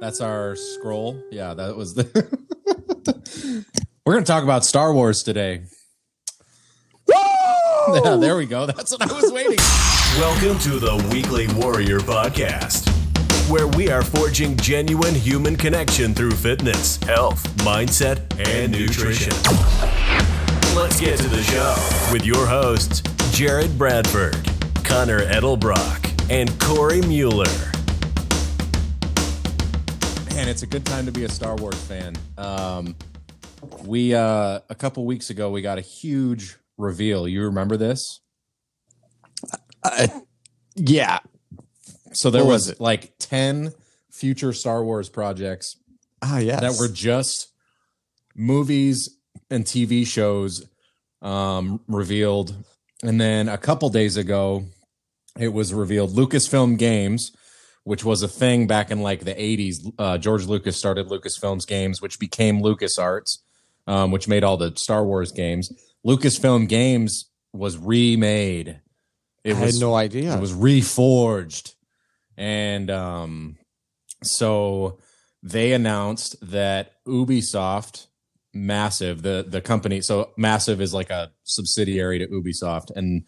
That's our scroll. Yeah, that was the. We're going to talk about Star Wars today. Yeah, there we go. That's what I was waiting. Welcome to the Weekly Warrior Podcast, where we are forging genuine human connection through fitness, health, mindset, and nutrition. Let's get to the show with your hosts, Jared Bradford, Connor Edelbrock, and Cory Mueller. Man, it's a good time to be a Star Wars fan. Um, we uh, a couple weeks ago we got a huge reveal. You remember this? Uh, yeah. So there What was, was like 10 future Star Wars projects Ah, yes. that were just movies and TV shows um, revealed. And then a couple days ago, it was revealed Lucasfilm Games, which was a thing back in like the 80s. Uh, George Lucas started Lucasfilms Games, which became LucasArts, um, which made all the Star Wars games. Lucasfilm Games was remade. I It had was no idea. it was reforged. And um, so they announced that Ubisoft, massive, the the company, so massive is like a subsidiary to Ubisoft, and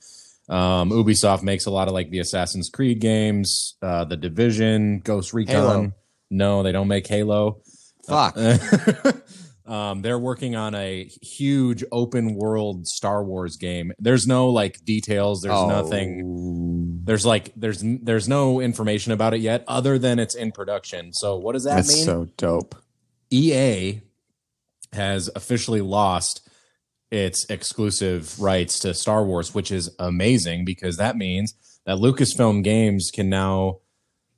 um, Ubisoft makes a lot of like the Assassin's Creed games, uh, the Division, Ghost Recon. Halo. No, they don't make Halo. Fuck. um, they're working on a huge open world Star Wars game. There's no like details. There's Oh. nothing. There's like there's there's no information about it yet, other than it's in production. So what does that That's mean? so dope. EA has officially lost its exclusive rights to Star Wars, which is amazing because that means that Lucasfilm Games can now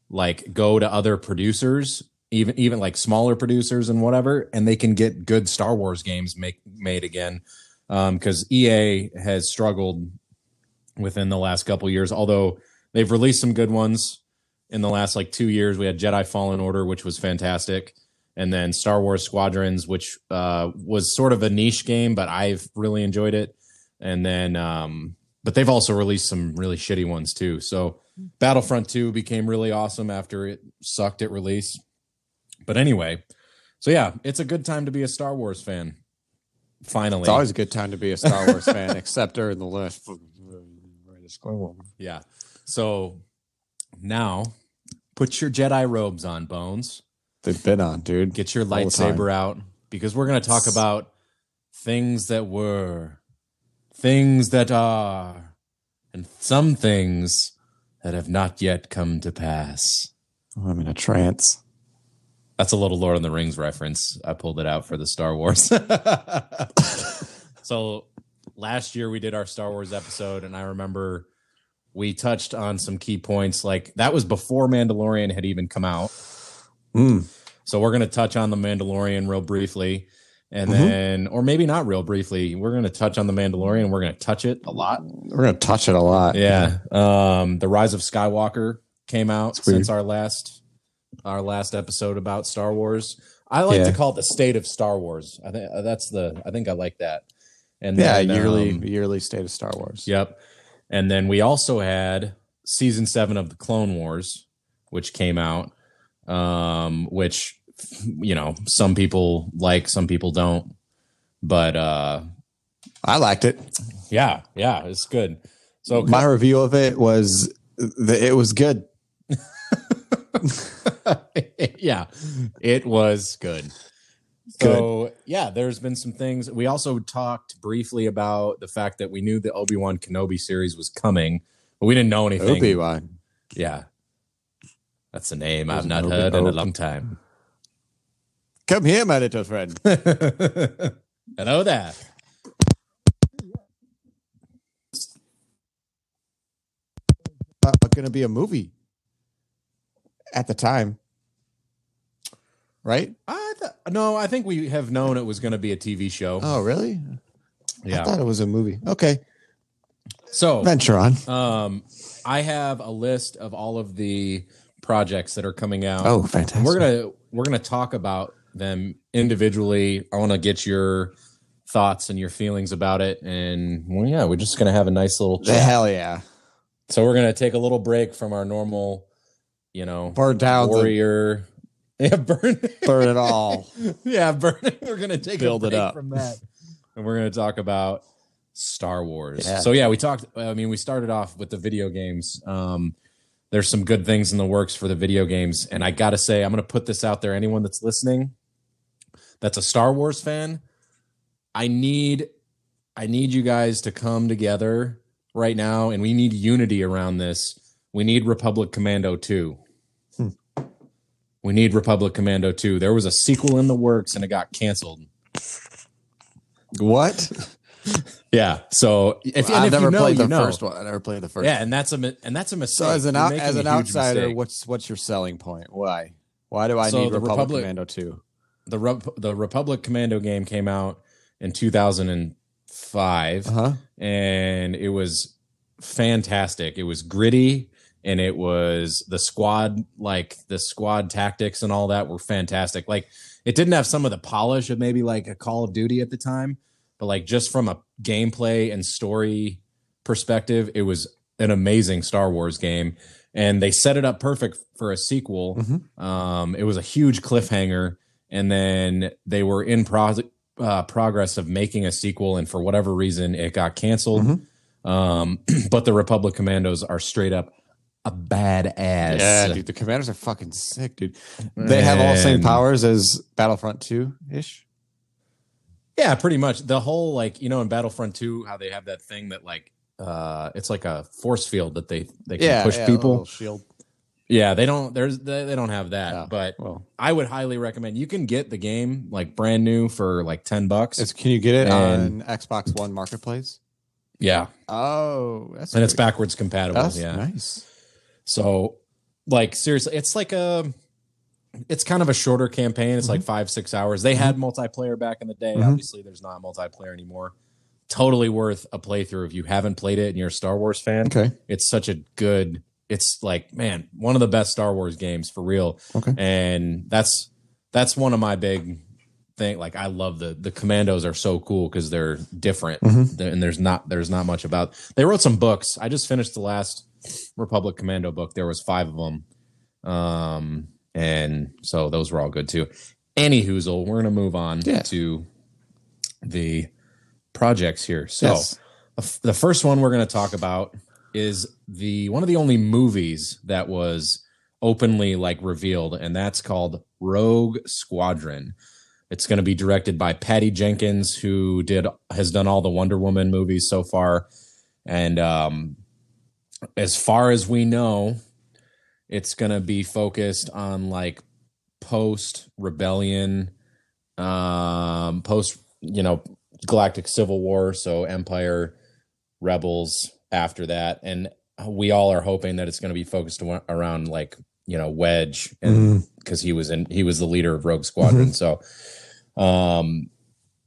like go to other producers, even even like smaller producers and whatever, and they can get good Star Wars games make made again. Because EA has struggled within the last couple years, although they've released some good ones in the last like two years. We had Jedi Fallen Order, which was fantastic and then Star Wars Squadrons, which uh, was sort of a niche game, but I've really enjoyed it. And then, um, but they've also released some really shitty ones too. So Battlefront 2 became really awesome after it sucked at release. But anyway, so yeah, it's a good time to be a Star Wars fan. Finally, It's always a good time to be a Star Wars fan, except during the list. yeah. So now put your Jedi robes on, Bones. They've been on, dude. Get your All the time. lightsaber out because we're going to talk about things that were, things that are, and some things that have not yet come to pass. Oh, I'm in a trance. That's a little Lord of the Rings reference. I pulled it out for the Star Wars. so last year we did our Star Wars episode, and I remember we touched on some key points. Like that was before Mandalorian had even come out. Mm. So we're going to touch on the Mandalorian real briefly. And Mhm. then, or maybe not real briefly, we're going to touch on the Mandalorian. We're going to touch it a lot. We're gonna touch it a lot. Yeah. Um, the Rise of Skywalker came out since our last our last episode about Star Wars. I like Yeah. to call it the state of Star Wars. I think that's the. I think I like that. And yeah. then, yearly, um, yearly state of Star Wars. Yep. And then we also had season seven of the Clone Wars, which came out, um, which you know some people like, some people don't. But uh, I liked it. yeah, yeah, it's good. So My review of it was that it was good. yeah, it was good. So yeah, there's been some things. We also talked briefly about the fact that we knew the Obi Wan Kenobi series was coming, But we didn't know anything. Obi Wan. Yeah. That's a name I've not Obi- heard in a long time. Come here, my little friend. Hello there. uh, going to be a movie at the time, right? I th- no, I think we have known it was going to be a TV show. Oh, really? Yeah, I thought it was a movie. Okay, So, venture on. um, I have a list of all of the projects that are coming out. Oh, fantastic! we're gonna we're gonna talk about them individually. I want to get your thoughts and your feelings about it, and well, yeah, we're just gonna have a nice little chat. hell yeah! So we're gonna take a little break from our normal, you know, Burn down the warrior. Yeah, burn. burn it all. yeah, burn. We're gonna take Build a it up. from that, and we're gonna talk about Star Wars. Yeah. So yeah, we talked. I mean, we started off with the video games. Um, there's some good things in the works for the video games, and I gotta say, I'm gonna put this out there. Anyone that's listening, that's a Star Wars fan, I need, I need you guys to come together right now, and we need unity around this. We need Republic Commando 2. We need Republic Commando 2. There was a sequel in the works and it got canceled. What? Yeah. So if, and I've if never you know, played you the know. first one. I never played the first. Yeah, and that's a and that's a mistake. So as an out, as an outsider, mistake. what's what's your selling point? Why? Why do I So need Republic, Republic- Commando two? the Rep- the Republic Commando game came out in 2005 Uh huh. and it was fantastic. It was gritty and it was the squad like the squad tactics and all that were fantastic. Like it didn't have some of the polish of maybe like a Call of Duty at the time, but like just from a gameplay and story perspective, it was an amazing Star Wars game. And they set it up perfect for a sequel. Mhm. Um, it was a huge cliffhanger, and then they were in pro- uh, progress of making a sequel, and for whatever reason, it got canceled. Mhm. Um, but the Republic Commandos are straight up a badass. Yeah, dude, the commanders are fucking sick, dude. They have all the same powers as Battlefront two ish. Yeah, pretty much. The whole like you know in Battlefront 2, how they have that thing that like uh it's like a force field that they they can Yeah, push yeah, people. shield. Yeah, they don't. There's they, they don't have that. Yeah. But Well, I would highly recommend. You can get the game like brand new for like ten bucks. it's, can you get it And- on Xbox One Marketplace? yeah, Oh, that's and it's backwards compatible. That's yeah. nice. So, like seriously, it's like a, it's kind of a shorter campaign. It's Mm-hmm. like five six hours. They had multiplayer back in the day. Mhm. Obviously, there's not multiplayer anymore. Totally worth a playthrough if you haven't played it and you're a Star Wars fan. Okay. It's such a good. It's like man, one of the best Star Wars games for real. Okay. and that's that's one of my big thing. Like I love the the commandos are so cool because they're different, Mhm. And there's not there's not much about. They wrote some books. I just finished the last Republic Commando book. There was five of them, um, and so those were all good too. Any hoozle, we're gonna move on Yeah. to the projects here. So Yes. the the first one we're going to talk about is the one of the only movies that was openly like revealed and that's called Rogue Squadron. It's going to be directed by Patty Jenkins who did has done all the Wonder Woman movies so far and um as far as we know it's going to be focused on like post rebellion um post you know galactic civil war so empire rebels after that. And we all are hoping that it's going to be focused around like you know wedge and because he was in he was the leader of rogue squadron. So um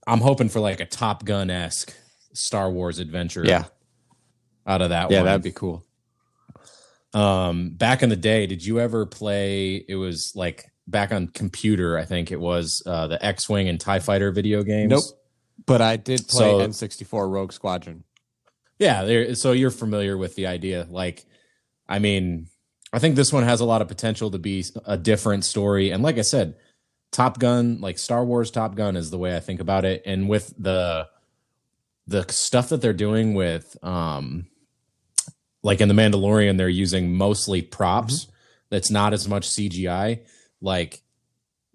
i'm hoping for like a top gun-esque star wars adventure. Yeah. Out of that Yeah, one that'd be cool. um back in the day did you ever play it was like back on computer i think it was uh the x-wing and tie fighter video games Nope. But I did play So- N64 Rogue Squadron. yeah there so you're familiar with the idea like i mean i think this one has a lot of potential to be a different story and like i said top gun like star wars top gun is the way i think about it and with the the stuff that they're doing with um like in the mandalorian they're using mostly props that's not as much cgi like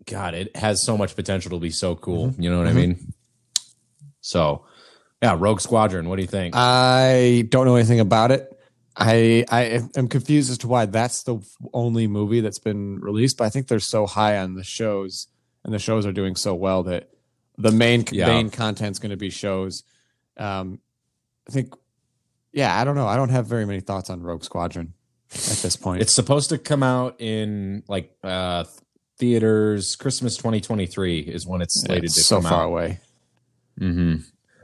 god it has so much potential to be so cool you know what i Mhm. mean so yeah rogue squadron what do you think I don't know anything about it. I I am confused as to why that's the only movie that's been released, but I think they're so high on the shows, and the shows are doing so well that the main Yeah. main content's going to be shows. Um, I think, yeah, I don't know. I don't have very many thoughts on Rogue Squadron at this point. It's supposed to come out in like uh theaters Christmas 2023 is when it's slated It's to so come far out. away. Mm-hmm.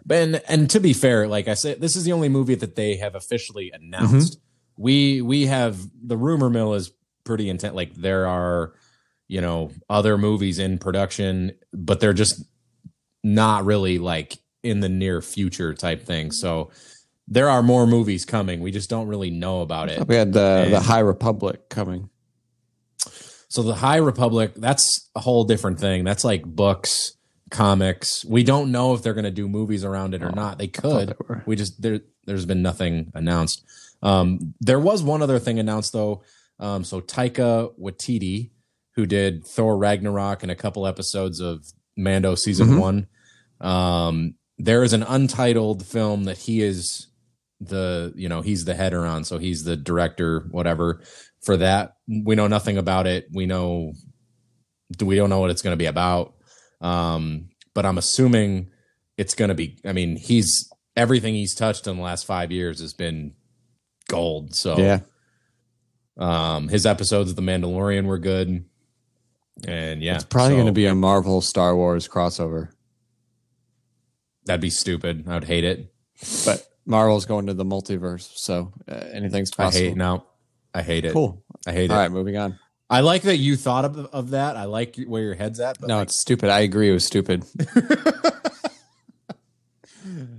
But and, and to be fair, like I said, this is the only movie that they have officially announced. We we have the rumor mill is pretty intense. Like there are, you know, other movies in production, but they're just not really like in the near future type thing. So there are more movies coming. We just don't really know about it. We had the the High Republic coming. So the High Republic, that's a whole different thing. That's like books, comics. We don't know if they're going to do movies around it or Oh, not. They could. they. We just there. There's been nothing announced. Um, there was one other thing announced though. Um, so Taika Waititi, who did Thor Ragnarok and a couple episodes of Mando season Mhm. one, um, there is an untitled film that he is the you know he's the header on. So he's the director, whatever. For that, we know nothing about it. We know we don't know what it's going to be about. Um, but I'm assuming it's going to be. I mean, he's everything he's touched in the last five years has been gold. So Yeah, um, his episodes of The Mandalorian were good, and yeah, it's probably so going to be a Marvel Star Wars crossover, that'd be stupid. I would hate it. but Marvel's going to the multiverse, so uh, anything's I possible. hate no. I hate it. Cool. I hate All it. right, moving on. I like that you thought of, of that. I like where your head's at. But No, like, it's stupid. I agree. It was stupid.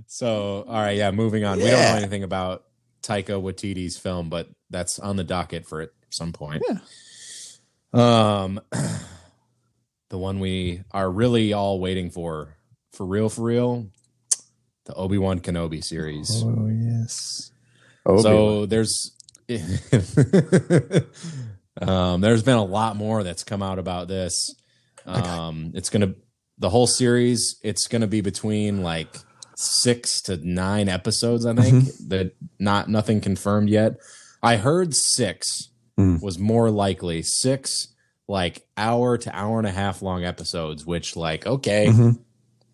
so all right, yeah. Moving on. We don't know anything about Taika Waititi's film, but that's on the docket for at some point. Yeah. Um, the one we are really all waiting for, for real, for real, the Obi Wan Kenobi series. Oh yes. So there's um there's been a lot more that's come out about this. Um it's gonna the whole series, it's gonna be between like six to nine episodes, I think. That not nothing confirmed yet. I heard six Mm. was more likely. Six like hour to hour and a half long episodes, which like, okay, Mhm.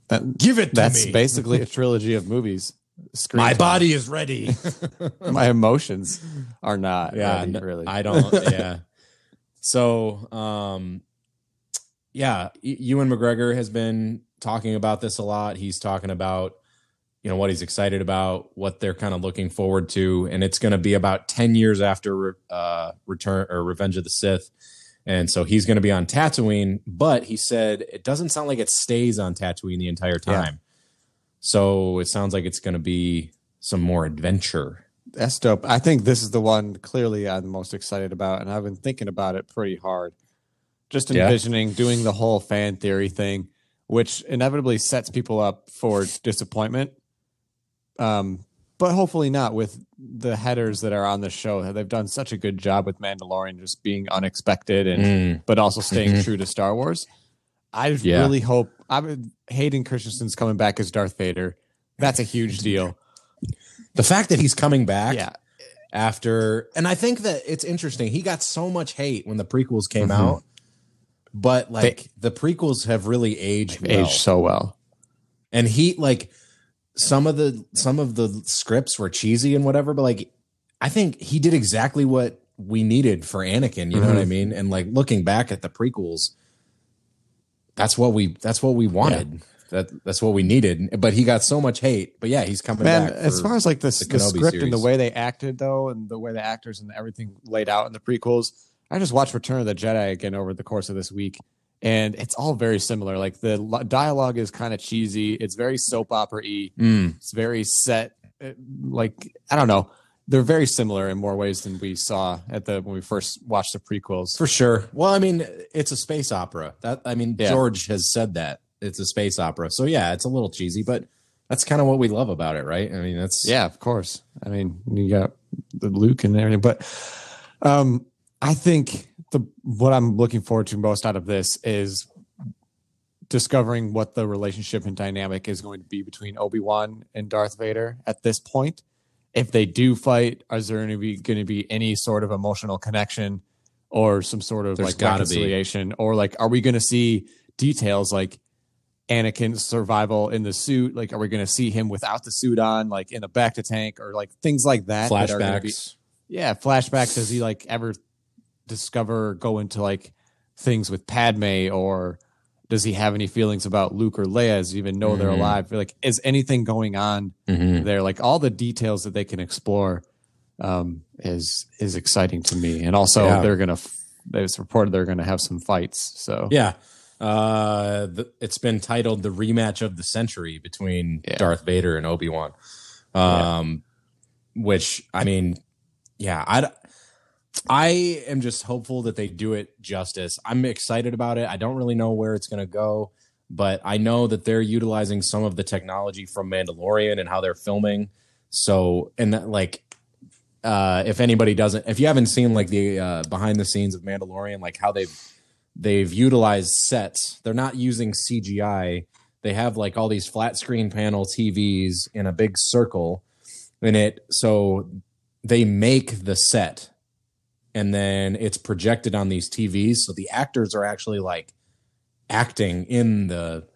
That, give it to that's me. basically a trilogy of movies. Screen My time. body is ready. my emotions are not. yeah ready, n- really. i don't yeah so um yeah ewan mcgregor has been talking about this a lot he's talking about you know what he's excited about what they're kind of looking forward to and it's going to be about 10 years after uh return or revenge of the sith and so he's going to be on Tatooine, but he said it doesn't sound like it stays on Tatooine the entire Yeah. time. So it sounds like it's going to be some more adventure. That's dope. I think this is the one clearly I'm most excited about, and I've been thinking about it pretty hard. Just Yeah. envisioning doing the whole fan theory thing, which inevitably sets people up for disappointment. Um, but hopefully not with the headers that are on the show. They've done such a good job with Mandalorian just being unexpected and Mm. but also staying Mhm. true to Star Wars. I Yeah. really hope I'm Hayden Christensen's coming back as Darth Vader. That's a huge deal. The fact that he's coming back Yeah. after, and I think that it's interesting. He got so much hate when the prequels came Mhm. out, but like the prequels have really aged well. Aged so well. and he like some of the some of the scripts were cheesy and whatever, but like I think he did exactly what we needed for Anakin. You know what I mm-hmm. mean? And like looking back at the prequels, that's what we that's what we wanted. That that's what we needed. But he got so much hate. But yeah, he's coming Man, back. as far as like this, the the, script and the way they acted, though, and the way the actors and everything laid out in the prequels, I just watched Return of the Jedi again over the course of this week, and it's all very similar. Like the dialogue is kind of cheesy. It's very soap opera y. Mm, It's very set. uh, Like I don't know. They're very similar in more ways than we saw at the when we first watched the prequels. for sure. Well, I mean, it's a space opera. That I mean, Yeah. George has said that it's a space opera. So yeah, it's a little cheesy, but that's kind of what we love about it, right? I mean, that's Yeah, of course. I mean, you got the Luke and everything, but um, I think the what I'm looking forward to most out of this is discovering what the relationship and dynamic is going to be between Obi Wan and Darth Vader at this point, if they do fight, is there going to be going to be any sort of emotional connection or some sort of There's like gotta be. reconciliation, or like are we going to see details like Anakin's survival in the suit? Like, are we going to see him without the suit on, like in a bacta tank, or like things like that? that are be- Flashbacks. yeah, flashbacks. Does he like ever discover go into like things with Padme, or does he have any feelings about Luke or Leia? Does he even know they're Mhm. alive? Like, is anything going on Mhm. there? Like all the details that they can explore um, is is exciting to me. And also, Yeah. they're gonna. It's reported they're gonna have some fights. So Yeah. Uh, the, it's been titled the rematch of the century between Yeah. Darth Vader and Obi Wan. Um, which I mean, yeah, I I am just hopeful that they do it justice. I'm excited about it. I don't really know where it's going to go, but I know that they're utilizing some of the technology from Mandalorian and how they're filming. So, and that, like, uh, if anybody doesn't, if you haven't seen like the uh, behind the scenes of Mandalorian, like how they've they've utilized sets. They're not using CGI. They have like all these flat screen panel TVs in a big circle in it. So they make the set and then it's projected on these TVs. So the actors are actually like acting in the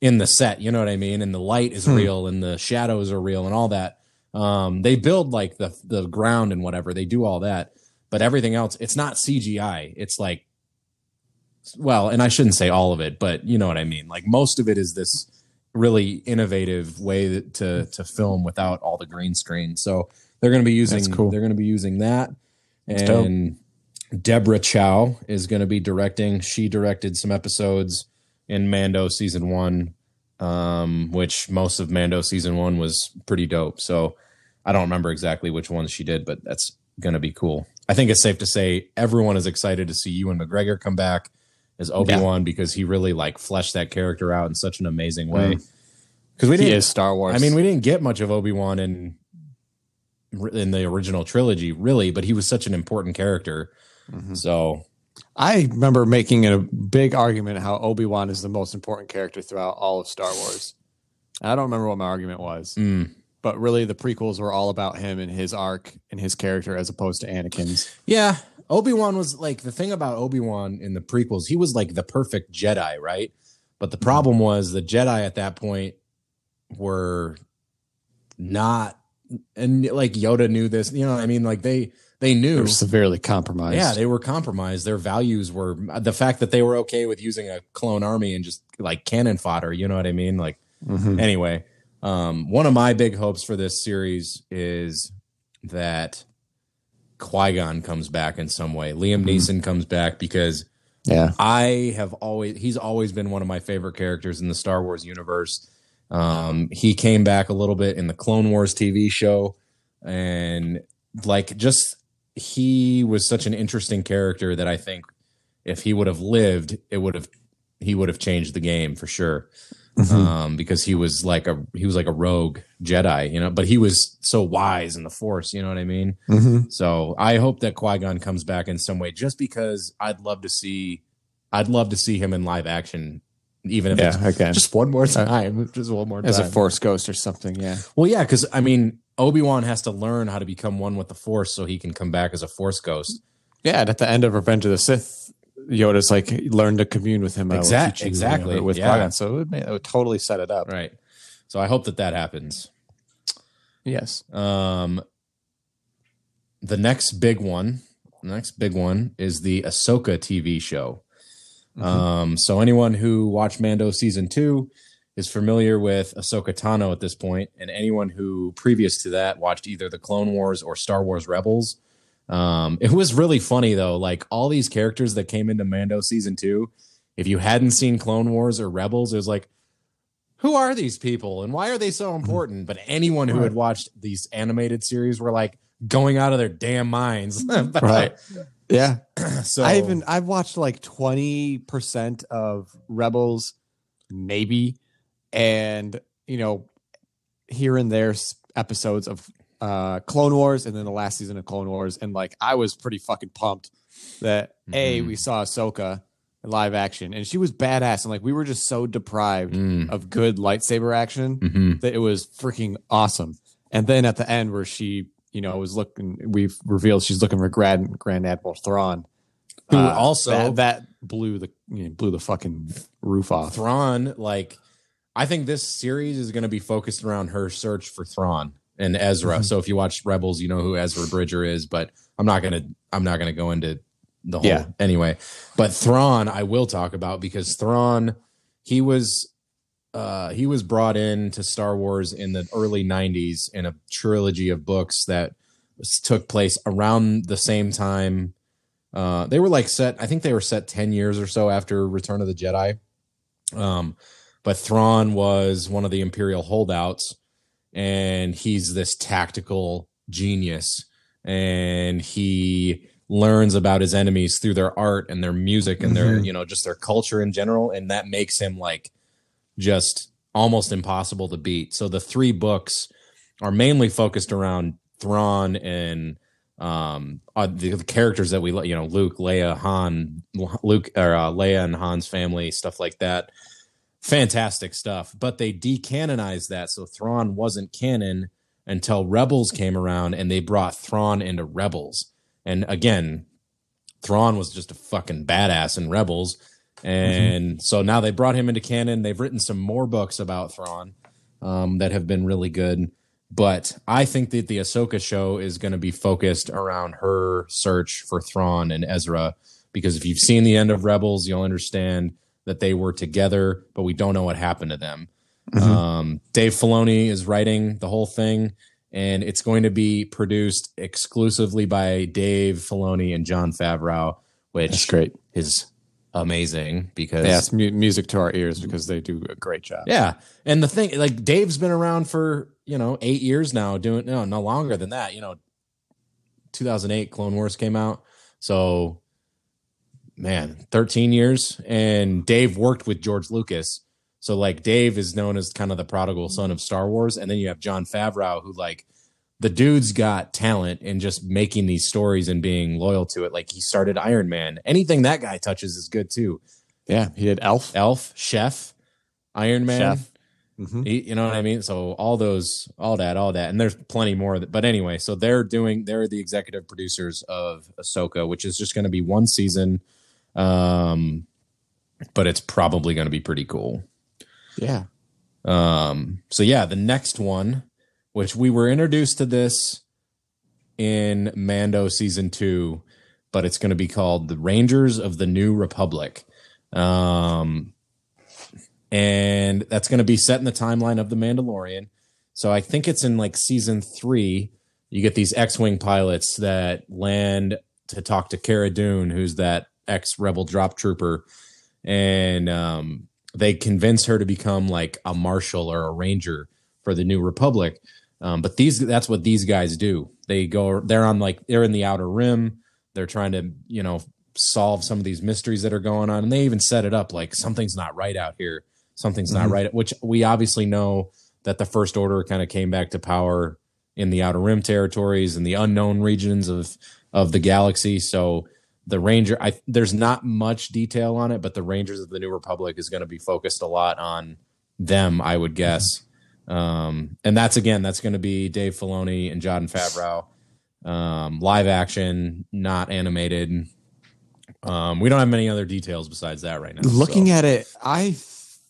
in the set, you know what I mean? And the light is Hmm. real and the shadows are real and all that. Um, they build like the the ground and whatever. They do all that. But everything else, it's not CGI. It's like well, and I shouldn't say all of it, but you know what I mean. Like most of it is this really innovative way to to film without all the green screen. So they're going to be using cool. they're going to be using that. Dope. And Deborah Chow is going to be directing. She directed some episodes in Mando season 1 um which most of Mando season 1 was pretty dope. So I don't remember exactly which ones she did, but that's going to be cool. I think it's safe to say everyone is excited to see Ewan McGregor come back as Obi Wan because he really like fleshed that character out in such an amazing way. Because we didn't, is Star Wars. I mean, we didn't get much of Obi Wan in in the original trilogy, really, but he was such an important character. Mm-hmm. So I remember making a big argument how Obi Wan is the most important character throughout all of Star Wars. I don't remember what my argument was, mm, but really the prequels were all about him and his arc and his character as opposed to Anakin's. yeah, Obi Wan was like the thing about Obi Wan in the prequels. He was like the perfect Jedi, right? But the problem was the Jedi at that point were not, and like Yoda knew this. You know, what I mean, like they they knew They were severely compromised. Yeah, they were compromised. Their values were the fact that they were okay with using a clone army and just like cannon fodder. You know what I mean? Like, Mhm. anyway, um, one of my big hopes for this series is that Qui Gon comes back in some way. Liam Neeson comes back because yeah. I have always he's always been one of my favorite characters in the Star Wars universe. Um, he came back a little bit in the Clone Wars TV show, and like just he was such an interesting character that I think if he would have lived, it would have he would have changed the game for sure. Um, because he was like a he was like a rogue Jedi, you know, but he was so wise in the Force, you know what I mean? Mhm. So I hope that Qui Gon comes back in some way, just because I'd love to see, I'd love to see him in live action, even if Yeah, it's again. just one more time, just one more time. As a Force ghost or something. Yeah. well, yeah, because I mean, Obi Wan has to learn how to become one with the Force so he can come back as a Force ghost. Yeah. And at the end of Revenge of the Sith, Yoda's like, learn to commune with him. I will Exact- teach you," exactly, With yeah. Qui-Gon. So it would, it would totally set it up. Right. So I hope that that happens. Yes. Um, the next big one, the next big one is the Ahsoka TV show. Um, so anyone who watched Mando season two is familiar with Ahsoka Tano at this point, and anyone who previous to that watched either the Clone Wars or Star Wars Rebels. Um, it was really funny though, like all these characters that came into Mando season two. If you hadn't seen Clone Wars or Rebels, it was like, who are these people and why are they so important? But anyone who had watched these animated series were like going out of their damn minds. Right. Yeah. So I even I've watched like twenty percent of Rebels, maybe, and you know, here and there episodes of uh Clone Wars, and then the last season of Clone Wars, and like I was pretty fucking pumped that a Mhm. we saw Ahsoka live action, and she was badass, and like we were just so deprived Mm. of good lightsaber action Mhm. that it was freaking awesome. And then at the end, where she, you know, was looking, we've revealed she's looking for Grand Grand Admiral Thrawn, Who Uh, also that, that blew the you know, blew the fucking roof off. Thrawn, like I think this series is going to be focused around her search for Thrawn and Ezra. Mhm. So if you watch Rebels, you know who Ezra Bridger is, but I'm not gonna I'm not gonna go into the whole Yeah. anyway. But Thrawn, I will talk about because Thrawn, he was uh he was brought in to Star Wars in the early 90s in a trilogy of books that took place around the same time uh they were like set I think they were set 10 years or so after Return of the Jedi um but Thrawn was one of the Imperial holdouts and he's this tactical genius and he learns about his enemies through their art and their music and their Mhm. you know just their culture in general and that makes him like just almost impossible to beat. So the three books are mainly focused around Thrawn and um uh, the, the characters that we you know Luke Leia Han Luke or uh, Leia and Han's family stuff like that. Fantastic stuff but they decanonized that. So Thrawn wasn't canon until Rebels came around and they brought Thrawn into Rebels. And again Thrawn was just a fucking badass in Rebels and so now they brought him into canon they've written some more books about Thrawn um, that have been really good but I think that the Ahsoka show is going to be focused around her search for Thrawn and Ezra. Because if you've seen the end of Rebels, you'll understand that they were together, but we don't know what happened to them. Mhm. Um, Dave Filoni is writing the whole thing, and it's going to be produced exclusively by Dave Filoni and Jon Favreau, That's which great. is amazing because Yeah, it's mu- music to our ears because they do a great job. yeah. And the thing, like Dave's been around for, you know, eight years now doing, no, no longer than that. You know, 2008 Clone Wars came out. So, man, 13 years. And Dave worked with George Lucas. So, like, Dave is known as kind of the prodigal son of Star Wars. And then you have Jon Favreau, who, like, the dude's got talent in just making these stories and being loyal to it. Like, he started Iron Man. Anything that guy touches is good too. Yeah, he did Elf. Elf, Chef, Iron Man. Chef. Mhm. He- you know what I mean? So all those, all that, all that, and there's plenty more. That, but anyway, so they're doing, they're the executive producers of Ahsoka, which is just going to be one season, um, but it's probably going to be pretty cool. Yeah. Um, so yeah, the next one, which we were introduced to this in Mando season two, but it's going to be called the Rangers of the New Republic. Um, and that's going to be set in the timeline of the Mandalorian. So I think it's in like season three. You get these X-wing pilots that land to talk to Cara Dune, who's that ex-rebel drop trooper, and um, they convince her to become like a marshal or a ranger for the New Republic. Um, but these that's what these guys do. They go they're on like they're in the outer rim. They're trying to, you know, solve some of these mysteries that are going on. And they even set it up like something's not right out here. Something's not Mhm. right, which we obviously know that the first order kind of came back to power in the outer rim territories and the unknown regions of of the galaxy. So the ranger I there's not much detail on it, but the Rangers of the New Republic is going to be focused a lot on them, I would guess. Um, and that's again, that's going to be Dave Filoni and Jon Favreau. Um, live action, not animated. Um, we don't have many other details besides that right now. Looking so. at it, I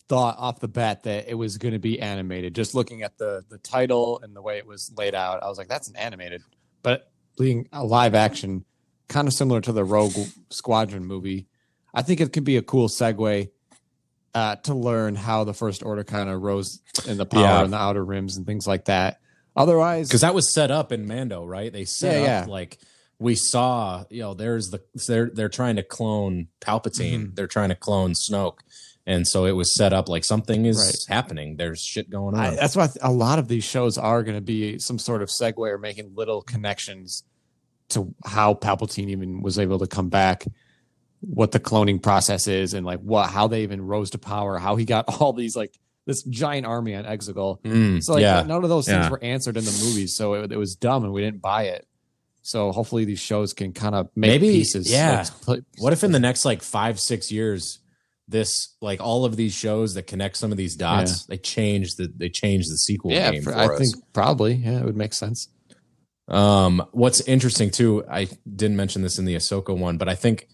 thought off the bat that it was going to be animated. Just looking at the the title and the way it was laid out, I was like, "That's an animated." But being a live action, kind of similar to the Rogue Squadron movie, I think it could be a cool segue uh, to learn how the First Order kind of rose in the power Yeah. and the outer rims and things like that. Otherwise, because that was set up in Mando, right? They set Yeah, up yeah. like we saw, you know, there's the they're they're trying to clone Palpatine, Mhm. they're trying to clone Snoke, and so it was set up like something is Right. happening. There's shit going on. I, that's why a lot of these shows are going to be some sort of segue or making little connections to how Palpatine even was able to come back, what the cloning process is, and like what how they even rose to power, how he got all these like this giant army on Exegol. Mm, So like yeah, none of those things yeah. were answered in the movies, so it, it was dumb and we didn't buy it. So hopefully these shows can kind of make Maybe, pieces. yeah. like, What if in the next like five, six years, this like all of these shows that connect some of these dots, they change the they change the sequel yeah, game for- for I us. think probably. Yeah, it would make sense. Um, what's interesting too, I didn't mention this in the Ahsoka one, but I think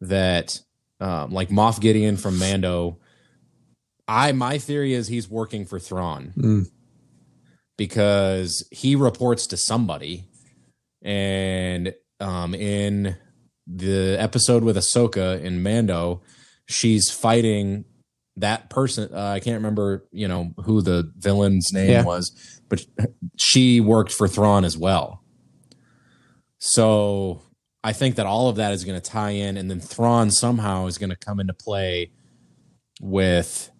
that um, like Moff Gideon from Mando, I my theory is he's working for Thrawn Mm. because he reports to somebody, and um, in the episode with Ahsoka in Mando, she's fighting that person. Uh, I can't remember, you know, who the villain's name Yeah. was, but she worked for Thrawn as well. So I think that all of that is going to tie in, and then Thrawn somehow is going to come into play with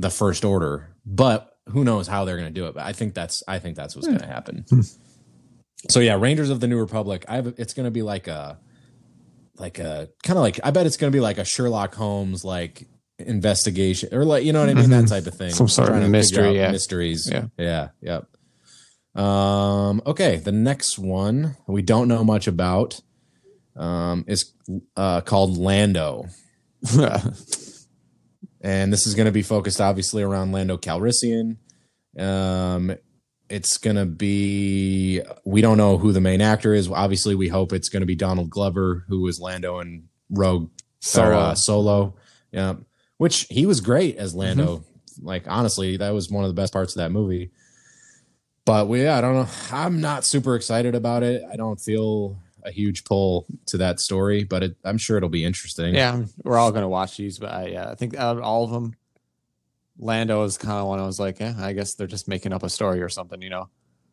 the First Order. But who knows how they're going to do it? But I think that's I think that's what's going to happen. so yeah, Rangers of the New Republic. I have it's going to be like a like a kind of like I bet it's going to be like a Sherlock Holmes like investigation or like you know what I mean that type of thing. Some sort of Trying to figure mystery, yeah. mysteries. Yeah. yeah, yep. Um, okay, the next one we don't know much about um, is uh, called Lando, and this is going to be focused obviously around Lando Calrissian. Um, it's going to be we don't know who the main actor is. Obviously, we hope it's going to be Donald Glover, who was Lando in Rogue Solo. or, uh, Solo. Yeah, which he was great as Lando. Like honestly, that was one of the best parts of that movie. But we, I don't know. I'm not super excited about it. I don't feel a huge pull to that story, but it, I'm sure it'll be interesting. yeah, we're all gonna watch these, but I, yeah, I think out of all of them, Lando is kind of one I was like, eh, I guess they're just making up a story or something, you know?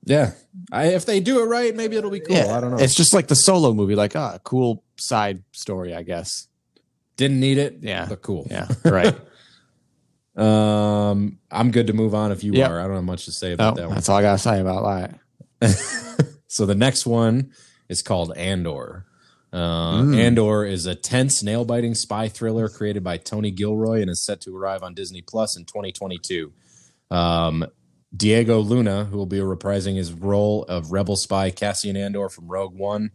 yeah. I, if they do it right, maybe it'll be cool. I don't know. It's just like the solo movie, like ah, a cool side story, I guess. Didn't need it. Yeah. but cool. Yeah, right. Um, I'm good to move on if you Yep. are. I don't have much to say no, about that one. that's all I gotta say about that. So the next one is called Andor. Uh, Mm. Andor is a tense, nail-biting spy thriller created by Tony Gilroy and is set to arrive on Disney Plus in 2022. Um, Diego Luna, who will be reprising his role of rebel spy Cassian Andor from Rogue One,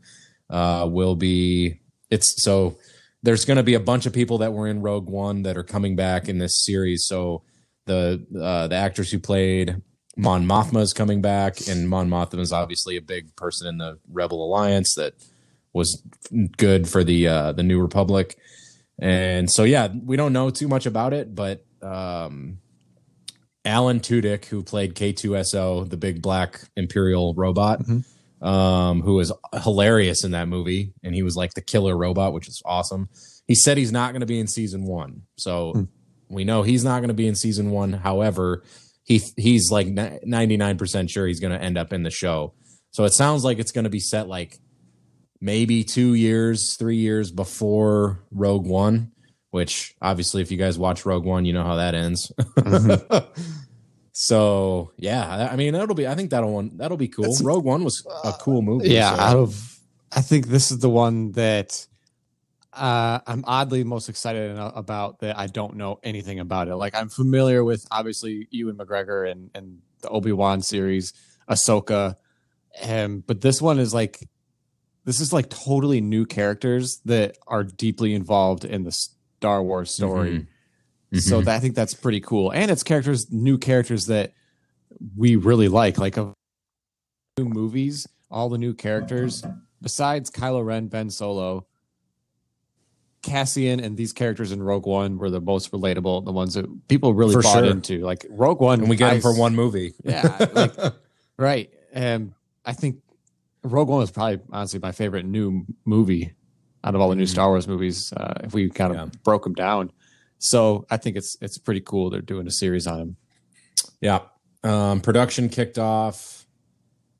uh, will be. It's so there's going to be a bunch of people that were in Rogue One that are coming back in this series. So the uh, the actors who played Mon Mothma is coming back, and Mon Mothma is obviously a big person in the Rebel Alliance that was good for the uh, the New Republic. And so, yeah, we don't know too much about it, but um, Alan Tudyk, who played K2SO, the big black Imperial robot, um, who was hilarious in that movie, and he was like the killer robot, which is awesome. He said he's not going to be in season one, so we know he's not going to be in season one. However, he he's like ninety nine percent sure he's going to end up in the show. So it sounds like it's going to be set like maybe two years, three years before Rogue One. Which obviously, if you guys watch Rogue One, you know how that ends. so yeah, I mean that'll be. I think that'll one that'll be cool. That's- Rogue One was a cool movie. Yeah, so- out of I think this is the one that uh, I'm oddly most excited about that I don't know anything about it. Like I'm familiar with obviously Ewan McGregor and and the Obi Wan series, Ahsoka, um, but this one is like this is like totally new characters that are deeply involved in the Star Wars story. So Mhm. that, I think that's pretty cool, and it's characters, new characters that we really like. Like of new movies, all the new characters besides Kylo Ren, Ben Solo, Cassian, and these characters in Rogue One were the most relatable, the ones that people really For bought sure. into. Like Rogue One, and we get I him for one movie. Yeah, like, right. And I think Rogue One was probably honestly my favorite new movie out of all the new Star Wars movies. Uh, if we kind of. Yeah. broke them down, so I think it's it's pretty cool. They're doing a series on him. Yeah. Um, production kicked off.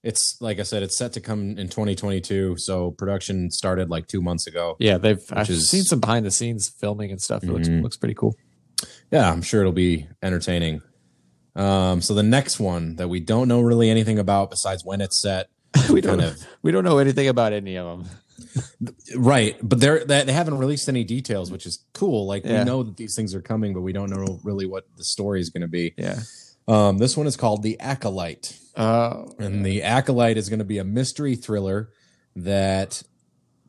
It's like I said, it's set to come in 2022. So production started like two months ago. Yeah, they've I've is- seen some behind the scenes filming and stuff. It looks Mhm. looks pretty cool. Yeah, I'm sure it'll be entertaining. Um, so the next one that we don't know really anything about besides when it's set, we don't kind of we don't know anything about any of them. right, but they're they they haven't released any details, which is cool. Like Yeah. we know that these things are coming, but we don't know really what the story is going to be. Yeah. Um, this one is called The Acolyte. Uh, And the Acolyte is going to be a mystery thriller that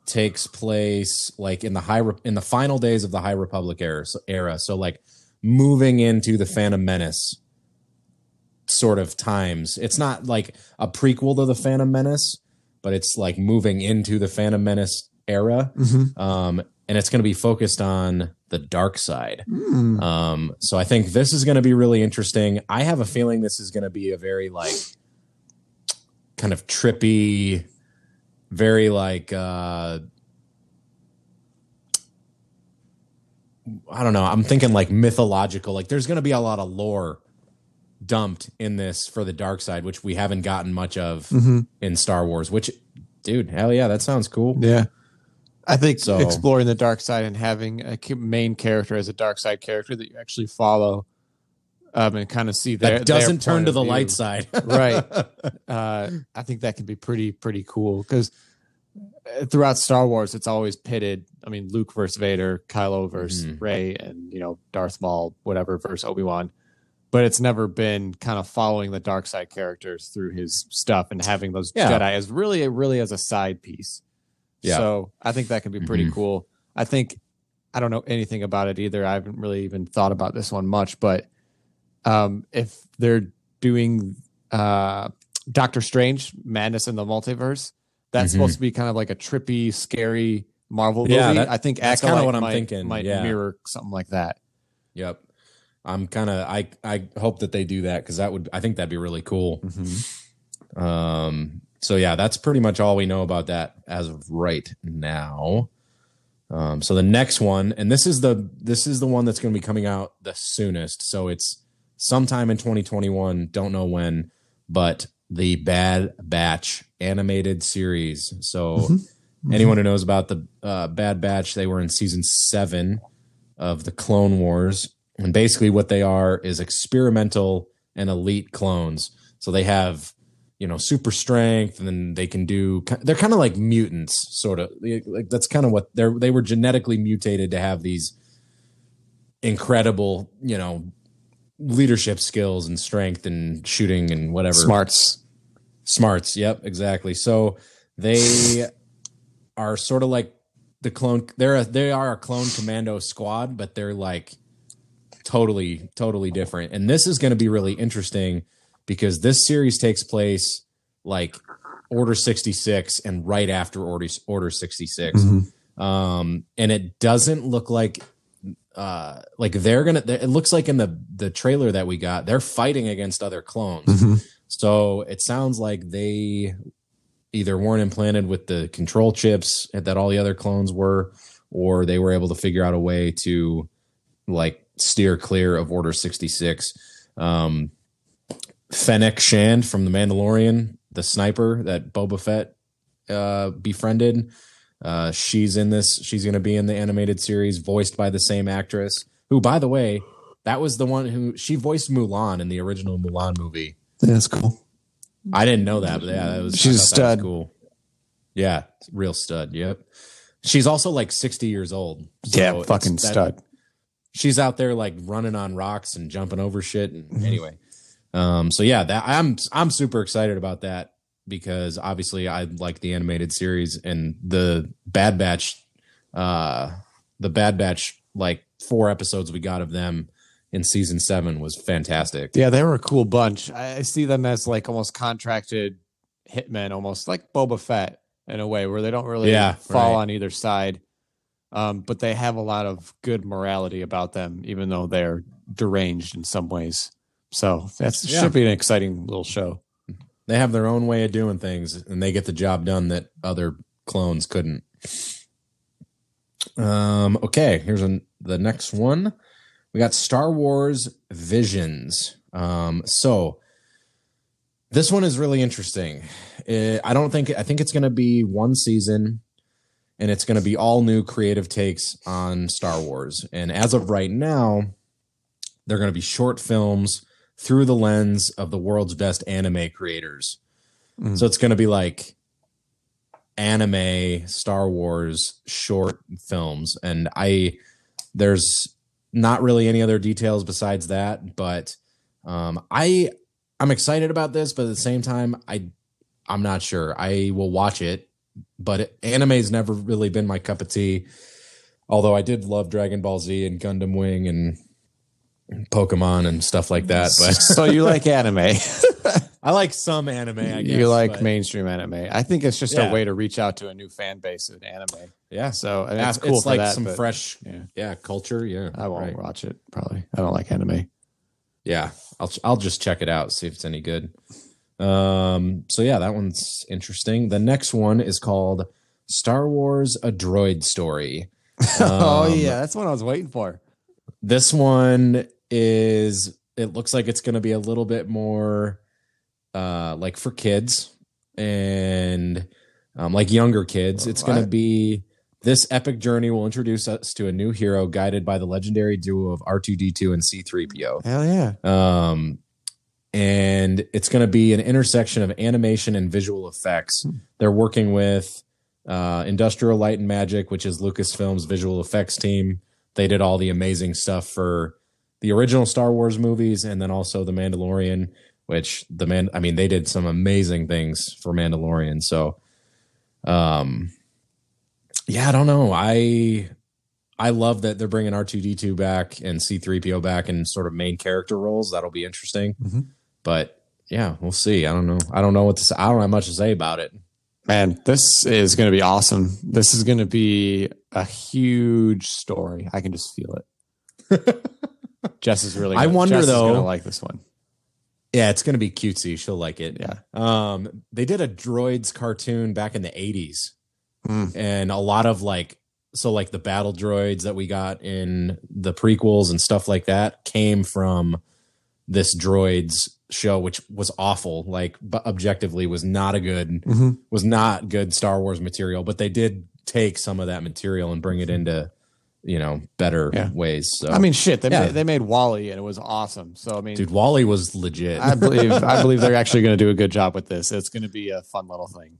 takes place like in the high Re- in the final days of the High Republic era. So, era. So like moving into the Phantom Menace sort of times. It's not like a prequel to the Phantom Menace, but it's like moving into the Phantom Menace era. Um, and it's going to be focused on the dark side. Hmm. Um, so I think this is going to be really interesting. I have a feeling this is going to be a very like kind of trippy, very like uh I don't know. I'm thinking like mythological. Like there's going to be a lot of lore dumped in this for the dark side, which we haven't gotten much of in Star Wars. Which, dude, hell yeah, that sounds cool. Yeah. I think So- exploring the dark side and having a main character as a dark side character that you actually follow um, and kind of see their, That doesn't their turn to the view. light side, right. Uh, I think that can be pretty pretty cool because throughout Star Wars, it's always pitted. I mean, Luke versus Vader, Kylo versus Mhm. Rey, and you know Darth Maul, whatever versus Obi Wan. But it's never been kind of following the dark side characters through his stuff and having those Yeah. Jedi as really really as a side piece. Yeah. So I think that can be pretty Mhm. cool. I think I don't know anything about it either. I haven't really even thought about this one much, but um, if they're doing uh, Doctor Strange, Madness in the Multiverse, that's Mhm. supposed to be kind of like a trippy, scary Marvel movie. Yeah, that- I think that's kinda what I'm might, thinking, Might yeah. mirror something like that. Yep. I'm kind of I I hope that they do that because that would I think that'd be really cool. Um. So yeah, that's pretty much all we know about that as of right now. Um. So the next one, and this is the this is the one that's going to be coming out the soonest. So it's sometime in 2021. Don't know when, but the Bad Batch animated series. So anyone who knows about the uh, Bad Batch, they were in season seven of the Clone Wars. And basically, what they are is experimental and elite clones. So they have, you know, super strength, and then they can do. They're kind of like mutants, sort of. Like that's kind of what they're. They were genetically mutated to have these incredible, you know, leadership skills and strength and shooting and whatever Smarts. Smarts. Yep, exactly. So they are sort of like the clone. They're a, they are a clone commando squad, but they're like totally totally different. And this is going to be really interesting because this series takes place like Order sixty six and right after Order Order sixty Um, and it doesn't look like uh like they're gonna it looks like in the the trailer that we got they're fighting against other clones. So it sounds like they either weren't implanted with the control chips that all the other clones were, or they were able to figure out a way to like steer clear of Order 66. Um, Fennec Shand from The Mandalorian, the sniper that Boba Fett uh, befriended. Uh, she's in this. She's going to be in the animated series, voiced by the same actress. Who, by the way, that was the one who she voiced Mulan in the original Mulan movie. That's cool. I didn't know that, but yeah, that was She's a thought that was stud. cool. Yeah, real stud. Yep. She's also like 60 years old. So yeah, fucking that- stud. She's out there like running on rocks and jumping over shit. And Mm-hmm. anyway, um, so yeah, that I'm I'm super excited about that because obviously I like the animated series and the Bad Batch, uh, the Bad Batch like four episodes we got of them in season seven was fantastic. Yeah, they were a cool bunch. I see them as like almost contracted hitmen, almost like Boba Fett in a way, where they don't really Yeah, fall right. on either side. Um, but they have a lot of good morality about them, even though they're deranged in some ways. So that Yeah. should be an exciting little show. they have their own way of doing things and they get the job done that other clones couldn't. Um okay here's an, the next one. We got star wars visions. Um so this one is really interesting. Uh, i don't think i think it's going to be one season and it's going to be all new creative takes on star wars. And as of right now they're going to be short films through the lens of the world's best anime creators. Mm. So it's going to be like anime Star Wars short films and I there's not really any other details besides that, but um I I'm excited about this, but at the same time I I'm not sure. I will watch it, but anime's never really been my cup of tea. Although I did love Dragon Ball Z and Gundam Wing and Pokemon and stuff like that. But so you like anime? I like some anime. I guess, you like but- mainstream anime. I think it's just Yeah. a way to reach out to a new fan base in anime. Yeah, So and Yeah, it's cool for like that, some but fresh, yeah. yeah. culture. Yeah, I won't right. watch it. Probably. I don't like anime. Yeah, I'll I'll just check it out, see if it's any good. Um, so yeah, that one's interesting. The next one is called Star Wars: A Droid Story. oh Um, yeah, that's what I was waiting for. This one is it looks like it's going to be a little bit more uh like for kids and um like younger kids. It's going to be this epic journey will introduce us to a new hero guided by the legendary duo of R2D2 and C3PO. Hell yeah. Um, and it's going to be an intersection of animation and visual effects. They're working with uh, Industrial Light and Magic, which is Lucasfilm's visual effects team. They did all the amazing stuff for the original Star Wars movies and then also The Mandalorian, which the man, I mean, they did some amazing things for Mandalorian. So, um, yeah, I don't know. I I love that they're bringing R2D2 back and C3PO back in sort of main character roles. That'll be interesting. Mhm. But yeah, we'll see. I don't know. I don't know what to say. I don't have much to say about it. Man, this is going to be awesome. This is going to be a huge story. I can just feel it. Jess is really. I gonna- wonder, Jess is though- gonna like this one. Yeah, it's going to be cutesy. She'll like it. Yeah. Um, they did a droids cartoon back in the 80s. Mm. And a lot of like, so like the battle droids that we got in the prequels and stuff like that came from this droids show, which was awful. Like, but objectively was not a good, Mhm. was not good Star Wars material, but they did take some of that material and bring it into, you know, better Yeah. ways. So, I mean, shit. They Yeah. made, they made WALL-E, and it was awesome. So I mean, dude, WALL-E was legit. I believe I believe they're actually going to do a good job with this. It's going to be a fun little thing.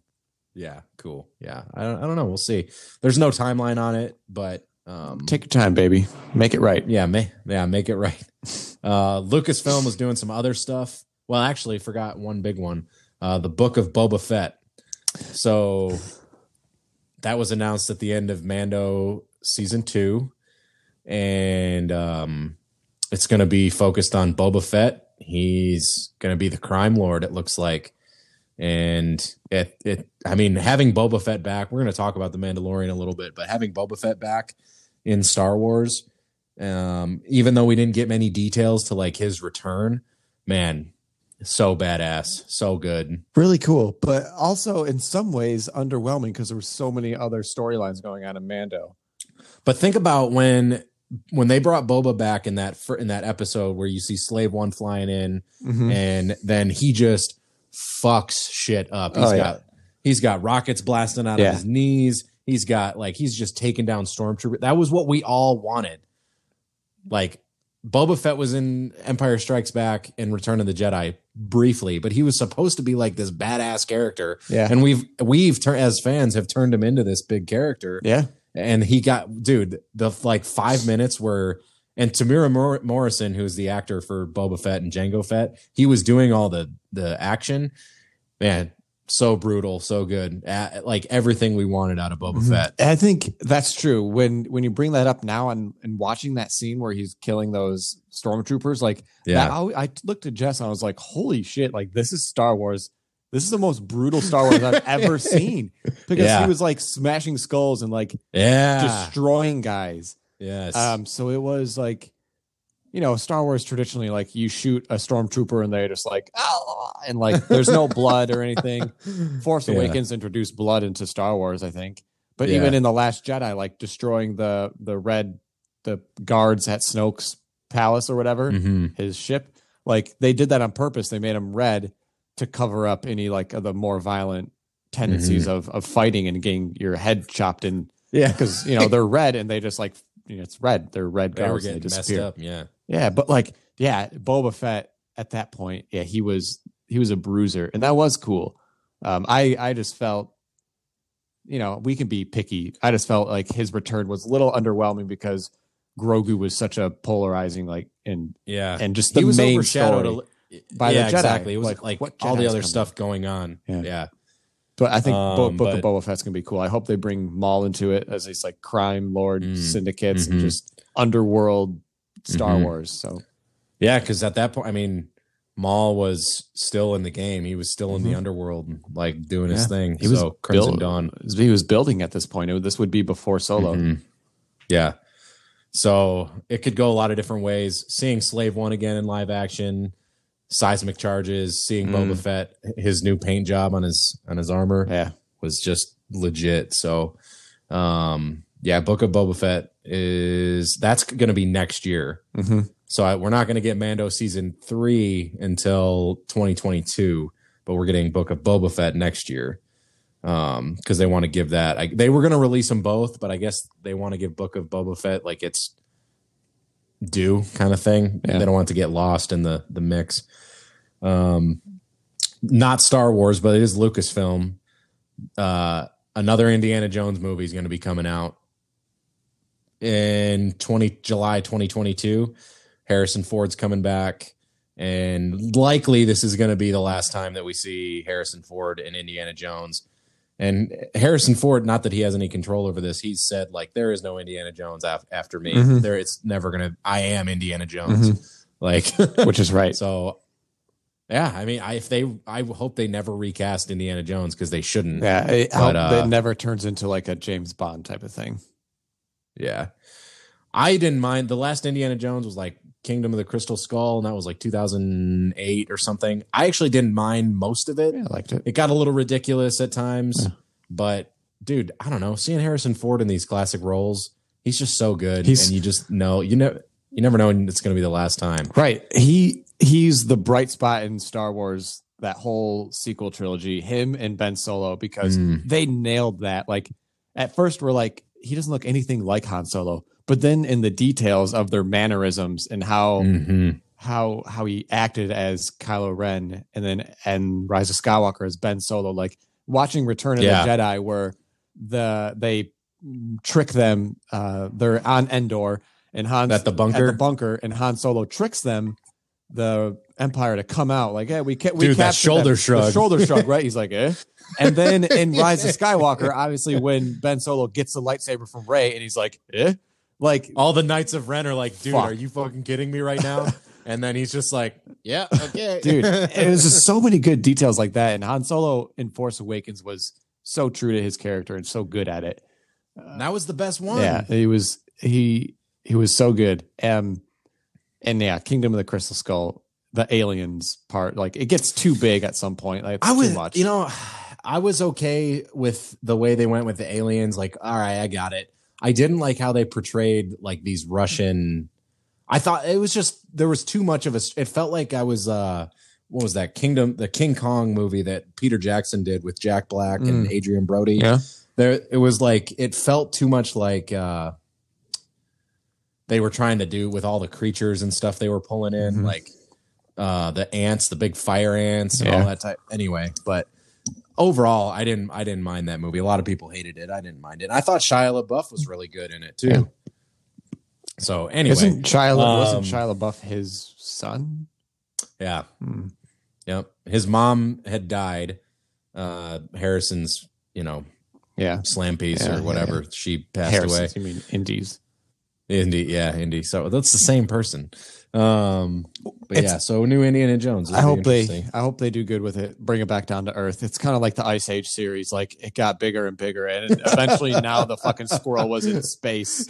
Yeah, cool. Yeah, I don't, I don't know. We'll see. There's no timeline on it, but um, Take your time, baby. Make it right. yeah, ma- yeah, make it right. Uh, Lucasfilm was doing some other stuff. Well, actually, forgot one big one. Uh, the Book of Boba Fett. So that was announced at the end of Mando season two, and um, it's going to be focused on Boba Fett. He's going to be the crime lord. It looks like, and it it. I mean, having Boba Fett back. We're going to talk about the Mandalorian a little bit, but having Boba Fett back in Star Wars, um, even though we didn't get many details to like his return, man, so badass, so good. Really cool, but also in some ways underwhelming because there were so many other storylines going on in Mando. But think about when when they brought Boba back in that in that episode where you see Slave One flying in, Mhm. and then he just fucks shit up. He's Oh, yeah. got he's got rockets blasting out Yeah. of his knees. He's got like he's just taking down stormtrooper. That was what we all wanted. Like Boba Fett was in Empire Strikes Back and Return of the Jedi briefly, but he was supposed to be like this badass character. Yeah. And we've we've as fans have turned him into this big character Yeah, and he got dude the like five minutes where and Temuera Mor- Morrison, who's the actor for Boba Fett and Django Fett, he was doing all the the action. Man, so brutal, so good, A- like everything we wanted out of Boba Mhm. Fett. I think that's true. When when you bring that up now and and watching that scene where he's killing those stormtroopers, like Yeah, that, I, I looked at Jess and I was like, "Holy shit! Like this is Star Wars. This is the most brutal Star Wars I've ever seen." Because Yeah. he was like smashing skulls and like yeah, destroying guys. yes, Um, so it was like, you know, Star Wars traditionally, like you shoot a stormtrooper and they're just like, oh, and like there's no blood or anything. Force Yeah. Awakens introduced blood into Star Wars, I think. But Yeah. even in the Last Jedi, like destroying the the red the guards at Snoke's palace or whatever, Mhm. his ship, like they did that on purpose. They made him red to cover up any like of the more violent tendencies Mm-hmm. of of fighting and getting your head chopped in yeah, because you know they're red and they just like you know it's red. They're red they were guards. and getting They messed disappear. up. Yeah, Yeah, but like yeah, Boba Fett at that point, yeah, he was he was a bruiser, and that was cool. Um, I I just felt, you know, we can be picky. I just felt like his return was a little underwhelming because Grogu was such a polarizing like and yeah, and just the he was main overshadowed story. By the Jedi. exactly. It was Like, like, what all the other stuff going on. Yeah. Yeah. But I think Um, Book but- of Boba Fett's gonna be cool. I hope they bring Maul into it as these like crime lord Mm, syndicates mhm. and just underworld Star Mhm. Wars. So Yeah, because at that point, I mean, Maul was still in the game. He was still in the Mhm. underworld, like doing his thing. he was so Crimson build- Dawn. He was building at this point. It, this would be before Solo. Mhm. Yeah. So it could go a lot of different ways. Seeing Slave One again in live action, seismic charges, seeing Mm. Boba Fett, his new paint job on his on his armor Yeah. was just legit. So, um, yeah, Book of Boba Fett is that's going to be next year. hmm So I, we're not going to get Mando season three until 2022, but we're getting Book of Boba Fett next year um, because they want to give that. I, they were going to release them both, but I guess they want to give Book of Boba Fett like it's due kind of thing. Yeah. They don't want to get lost in the the mix. Um, not Star Wars, but it is Lucasfilm. Uh, another Indiana Jones movie is going to be coming out in 20 July 2022. Harrison Ford's coming back and likely this is going to be the last time that we see Harrison Ford in Indiana Jones. And Harrison Ford, not that he has any control over this, he's said like there is no Indiana Jones af- after me. Mhm. There, it's never gonna. I am Indiana Jones. Like, Which is right. so, yeah. I mean, I if they, I hope they never recast Indiana Jones because they shouldn't. Yeah. I But, uh, it never turns into like a James Bond type of thing. Yeah. I didn't mind. The last Indiana Jones was like Kingdom of the Crystal Skull, and that was like 2008 or something. I actually didn't mind most of it. Yeah, I liked it. It got a little ridiculous at times, Yeah. but dude, I don't know. Seeing Harrison Ford in these classic roles, he's just so good, He's- and you just know you know you never know when it's going to be the last time. Right. He he's the bright spot in Star Wars that whole sequel trilogy, him and Ben Solo, because Mm. they nailed that. Like at first we're like, he doesn't look anything like Han Solo. But then in the details of their mannerisms and how hmm how how he acted as Kylo Ren and then and Rise of Skywalker as Ben Solo, like watching Return of Yeah. the Jedi where the they trick them, uh they're on Endor and Han At the bunker? at the bunker, and Han Solo tricks them, the Empire, to come out. Like, hey, we can't. We Dude, that shoulder them. The shrug. shoulder shrug, right? He's like, eh. And then in Rise of Skywalker, obviously, when Ben Solo gets the lightsaber from Rey, and he's like, eh, like, All the Knights of Ren are like, dude, Fuck. are you fucking kidding me right now? and then he's just like, yeah, okay, dude, it was just so many good details like that. And Han Solo in Force Awakens was so true to his character and so good at it. that was the best one. Yeah, he was he he was so good. Um, and yeah, Kingdom of the Crystal Skull, the aliens part, like it gets too big at some point. Like I was, too much. you know, I was okay with the way they went with the aliens. Like, all right, I got it. I didn't like how they portrayed like these Russian. I thought it was just there was too much of a. It felt like I was. uh What was that Kingdom? The King Kong movie that Peter Jackson did with Jack Black and Adrien Brody. yeah, There, it was like it felt too much like. uh they were trying to do with all the creatures and stuff they were pulling in, Mhm. like uh the ants, the big fire ants, and Yeah. all that type. Anyway, but overall, I didn't I didn't mind that movie. A lot of people hated it. I didn't mind it. I thought Shia LaBeouf was really good in it too. Yeah. So anyway, isn't Shia La- wasn't um, Shia LaBeouf his son? yeah, Hmm. yep. His mom had died. Uh Harrison's, you know, Yeah, slam piece Yeah, or yeah, whatever. She passed away. Harrison. You mean Indies? Indy, yeah, Indy. So that's the same person. Um, but It's- yeah, so new Indiana Jones. I hope they. I hope they do good with it. Bring it back down to earth. It's kind of like the Ice Age series. Like it got bigger and bigger, and eventually now the fucking squirrel was in space,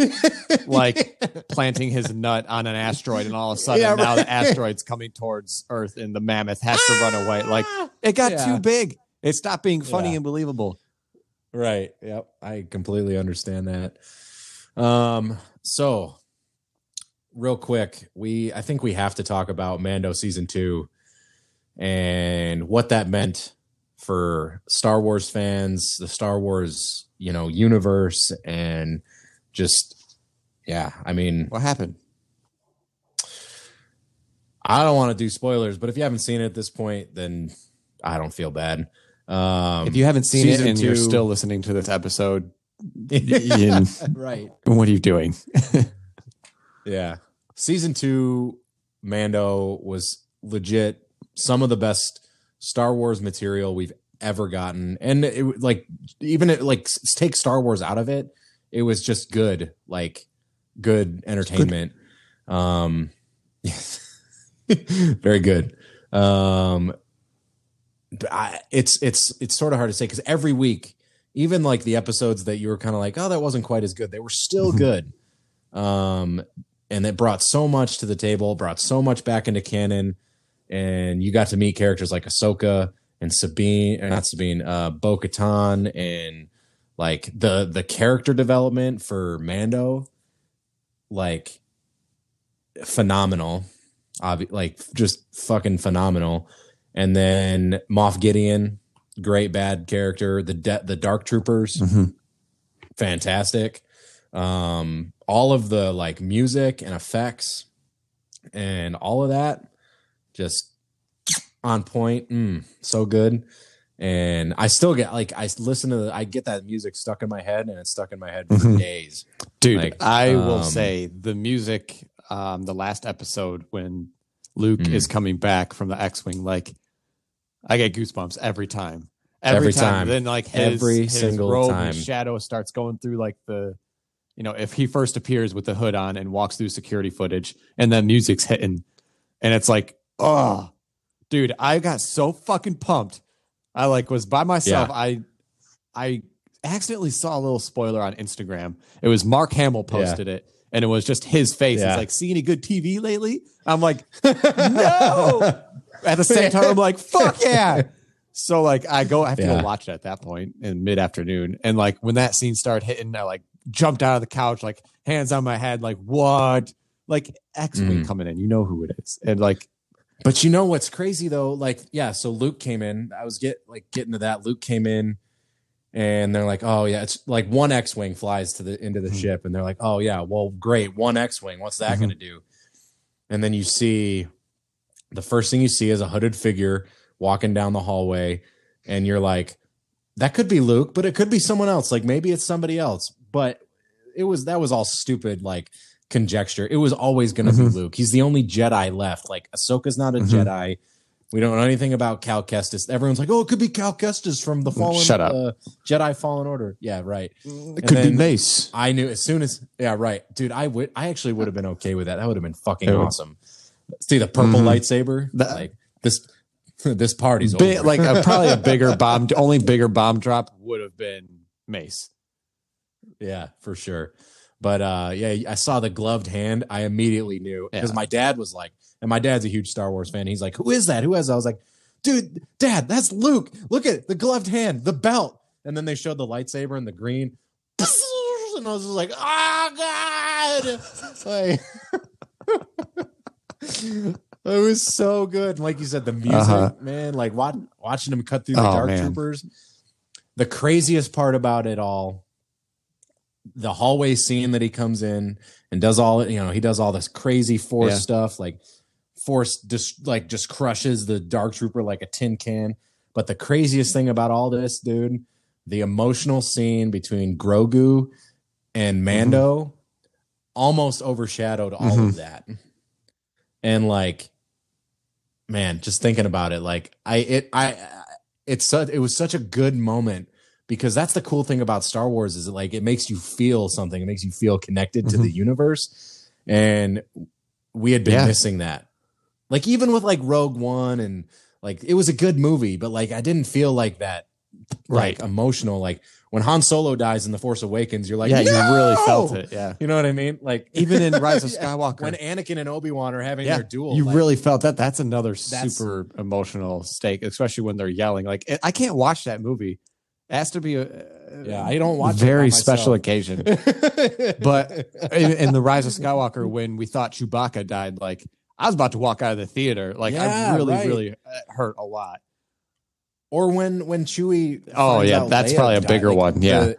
like planting his nut on an asteroid, and all of a sudden Yeah, now the asteroid's coming towards Earth, and the mammoth has to run away. Like it got Yeah. too big. It stopped being funny Yeah. and believable. Right. Yep. I completely understand that. Um, so real quick, we I think we have to talk about Mando season two and what that meant for Star Wars fans, the Star Wars, you know, universe, and just yeah, I mean, What happened? I don't want to do spoilers, but if you haven't seen it at this point, then I don't feel bad. Um If you haven't seen it and you're still listening to this episode, Ian, right. what are you doing? Yeah. Season two, Mando was legit some of the best Star Wars material we've ever gotten. And it like even it, like take Star Wars out of it, it was just good, like good entertainment. Um, very good. Um, I, it's it's it's sort of hard to say because every week, even like the episodes that you were kind of like, oh, that wasn't quite as good, they were still Mhm. good. Um, and it brought so much to the table, brought so much back into canon, and you got to meet characters like Ahsoka and Sabine, not Sabine, uh, Bo Katan, and like the the character development for Mando, like phenomenal, obvi- like just fucking phenomenal. And then Moff Gideon, great bad character. The de- the Dark Troopers, Mhm. fantastic. Um, all of the like music and effects and all of that, just on point. Mm, so good. And I still get like I listen to the, I get that music stuck in my head and it's stuck in my head for Mhm. days. Dude, Like, I will um, say the music, um, the last episode when Luke Mm. is coming back from the X-wing, like I get goosebumps every time. Every, Every time. time. Then like his, Every his single robe, time. shadow starts going through like the, you know, if he first appears with the hood on and walks through security footage, and then music's hitting, and it's like, oh, dude, I got so fucking pumped. I like was by myself. Yeah. I, I accidentally saw a little spoiler on Instagram. It was Mark Hamill posted it, and it was just his face. Yeah. It's like, see any good TV lately? I'm like, no. At the same time, I'm like, fuck yeah. So like, I go, I have to Yeah. go watch it at that point in mid afternoon, and like when that scene started hitting, I like jumped out of the couch, like hands on my head, like what? Like X Wing Mm. coming in, you know who it is, and like, But you know what's crazy though? Like, yeah, so Luke came in. I was get like getting to that. Luke came in and they're like, Oh yeah, it's like one X-Wing flies to the into the Mhm. ship, and they're like, Oh yeah, well, great, one X-Wing. What's that Mhm. gonna do? And then you see the first thing you see is a hooded figure walking down the hallway, and you're like, That could be Luke, but it could be someone else. Like maybe it's somebody else. But it was that was all stupid, like conjecture. It was always going to Mhm. be Luke. He's the only Jedi left. Like Ahsoka's not a Mhm. Jedi. We don't know anything about Cal Kestis. Everyone's like, "Oh, it could be Cal Kestis from the Fallen Shut up. Uh, Jedi Fallen Order." Yeah, right. it could be Mace. I knew as soon as yeah, right, dude. I would. I actually would have been okay with that. That would have been fucking awesome. See the purple Mhm. lightsaber. That- like this. this party's Bi- over. like a, probably a bigger bomb, only bigger bomb drop would have been Mace. Yeah, for sure. But uh yeah, I saw the gloved hand. I immediately knew because Yeah. my dad was like, and my dad's a huge Star Wars fan. He's like, "Who is that? Who is that?" I was like, "Dude, dad, that's Luke. Look at the gloved hand, the belt." And then they showed the lightsaber and the green. And I was just like, "Oh god!" Like, it was so good. Like you said, the music, Uh-huh. man. Like watch, watching him cut through the Oh, dark man. troopers. The craziest part about it all the hallway scene that he comes in and does all you know he does all this crazy force Yeah. stuff like force just like just crushes the dark trooper like a tin can. But the craziest thing about all this dude the emotional scene between grogu and mando mm-hmm. almost overshadowed all of mm-hmm. that. And like man just thinking about it like i it i it's such it was such a good moment because that's the cool thing about Star Wars is it like it makes you feel something. It makes you feel connected to Mhm. the universe, and we had been Yeah. missing that. Like even with like Rogue One and like it was a good movie, but like I didn't feel like that like Right. emotional. Like when Han Solo dies in The Force Awakens, you're like, yeah, you really felt it. Yeah. You know what I mean? Like Even in Rise of Skywalker. when Anakin and Obi Wan are having yeah, their duel, you like, really felt that. That's another That's- super emotional stake, especially when they're yelling. Like I can't watch that movie. It has to be a yeah. I don't watch very by special occasion. but in, in the Rise of Skywalker, when we thought Chewbacca died, like I was about to walk out of the theater. Like Yeah, I really, right. really uh, hurt a lot. or when when Chewie. Oh, yeah, that's Leia probably a died, bigger one, yeah.